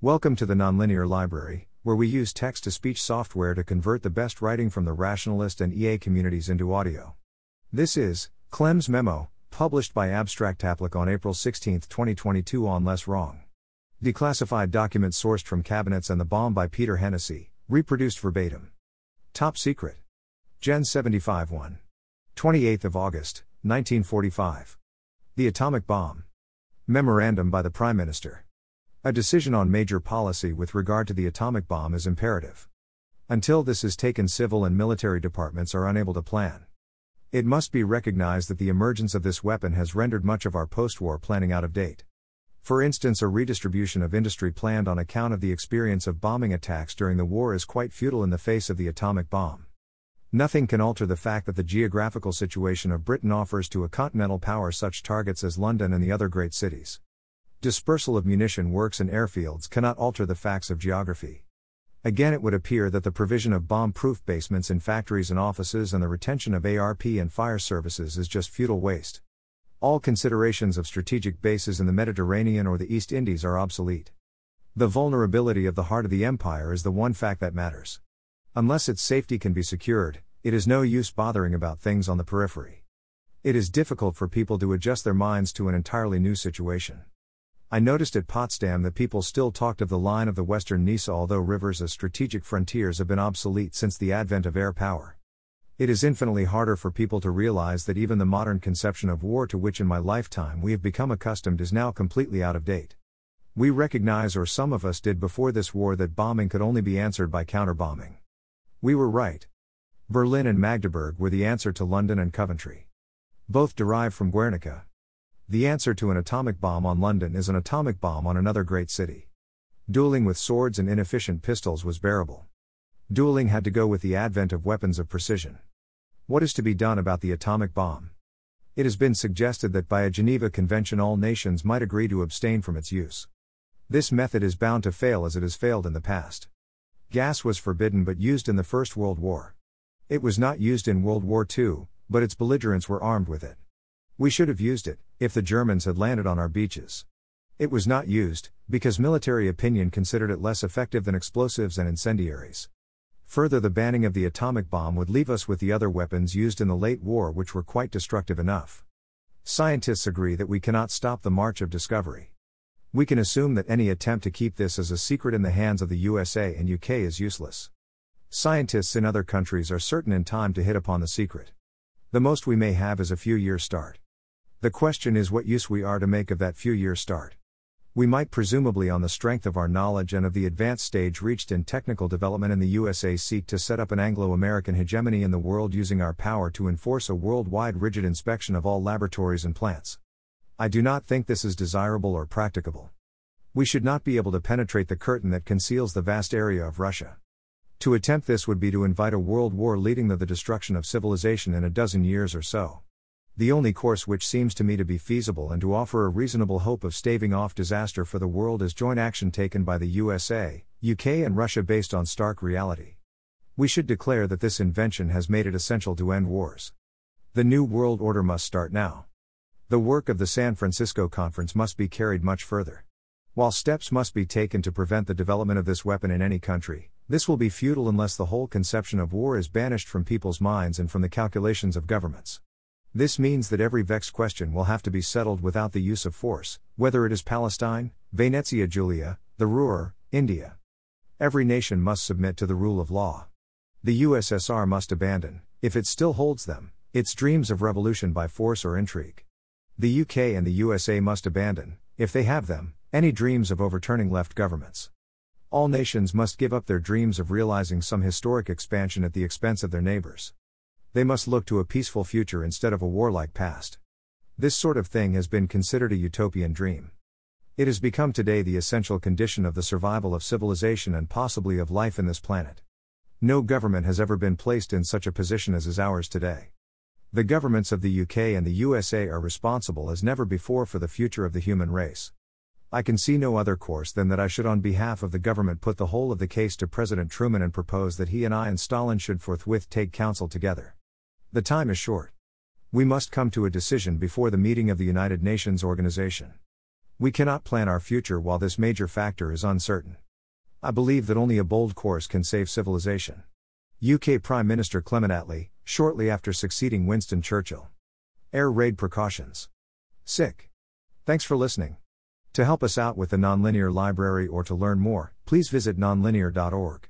Welcome to the Nonlinear Library, where we use text to speech software to convert the best writing from the rationalist and EA communities into audio. This is Clem's Memo, published by abstractapplic on April 16, 2022, on Less Wrong. Declassified document sourced from cabinets and the bomb by Peter Hennessy, reproduced verbatim. Top secret. Gen 75 1. 28th of August, 1945. The atomic bomb. Memorandum by the Prime Minister. A decision on major policy with regard to the atomic bomb is imperative. Until this is taken, civil and military departments are unable to plan. It must be recognized that the emergence of this weapon has rendered much of our post war planning out of date. For instance, a redistribution of industry planned on account of the experience of bombing attacks during the war is quite futile in the face of the atomic bomb. Nothing can alter the fact that the geographical situation of Britain offers to a continental power such targets as London and the other great cities. Dispersal of munition works in airfields cannot alter the facts of geography. Again, it would appear that the provision of bomb proof basements in factories and offices and the retention of ARP and fire services is just futile waste. All considerations of strategic bases in the Mediterranean or the East Indies are obsolete. The vulnerability of the heart of the empire is the one fact that matters. Unless its safety can be secured, it is no use bothering about things on the periphery. It is difficult for people to adjust their minds to an entirely new situation. I noticed at Potsdam that people still talked of the line of the Western Neisse, although rivers as strategic frontiers have been obsolete since the advent of air power. It is infinitely harder for people to realize that even the modern conception of war to which in my lifetime we have become accustomed is now completely out of date. We recognize, or some of us did before this war, that bombing could only be answered by counterbombing. We were right. Berlin and Magdeburg were the answer to London and Coventry. Both derived from Guernica. The answer to an atomic bomb on London is an atomic bomb on another great city. Dueling with swords and inefficient pistols was bearable. Dueling had to go with the advent of weapons of precision. What is to be done about the atomic bomb? It has been suggested that by a Geneva Convention all nations might agree to abstain from its use. This method is bound to fail as it has failed in the past. Gas was forbidden but used in the First World War. It was not used in World War II, but its belligerents were armed with it. We should have used it, if the Germans had landed on our beaches. It was not used, because military opinion considered it less effective than explosives and incendiaries. Further, the banning of the atomic bomb would leave us with the other weapons used in the late war, which were quite destructive enough. Scientists agree that we cannot stop the march of discovery. We can assume that any attempt to keep this as a secret in the hands of the USA and UK is useless. Scientists in other countries are certain in time to hit upon the secret. The most we may have is a few years' start. The question is what use we are to make of that few year start. We might presumably, on the strength of our knowledge and of the advanced stage reached in technical development in the USA, seek to set up an Anglo American hegemony in the world using our power to enforce a worldwide rigid inspection of all laboratories and plants. I do not think this is desirable or practicable. We should not be able to penetrate the curtain that conceals the vast area of Russia. To attempt this would be to invite a world war leading to the destruction of civilization in a dozen years or so the only course which seems to me to be feasible and to offer a reasonable hope of staving off disaster for the world is joint action taken by the USA, UK, and Russia based on stark reality. We should declare that this invention has made it essential to end wars. The New World Order must start now. The work of the San Francisco Conference must be carried much further. While steps must be taken to prevent the development of this weapon in any country, this will be futile unless the whole conception of war is banished from people's minds and from the calculations of governments. This means that every vexed question will have to be settled without the use of force, whether it is Palestine, Venezia Giulia, the Ruhr, India. Every nation must submit to the rule of law. The USSR must abandon, if it still holds them, its dreams of revolution by force or intrigue. The UK and the USA must abandon, if they have them, any dreams of overturning left governments. All nations must give up their dreams of realizing some historic expansion at the expense of their neighbors. They must look to a peaceful future instead of a warlike past. This sort of thing has been considered a utopian dream. It has become today the essential condition of the survival of civilization and possibly of life in this planet. No government has ever been placed in such a position as is ours today. The governments of the UK and the USA are responsible as never before for the future of the human race. I can see no other course than that I should, on behalf of the government, put the whole of the case to President Truman and propose that he and I and Stalin should forthwith take counsel together. The time is short. We must come to a decision before the meeting of the United Nations Organization. We cannot plan our future while this major factor is uncertain. I believe that only a bold course can save civilization. UK Prime Minister Clement Attlee, shortly after succeeding Winston Churchill. Air raid precautions. Sick. Thanks for listening. To help us out with the Nonlinear Library or to learn more, please visit nonlinear.org.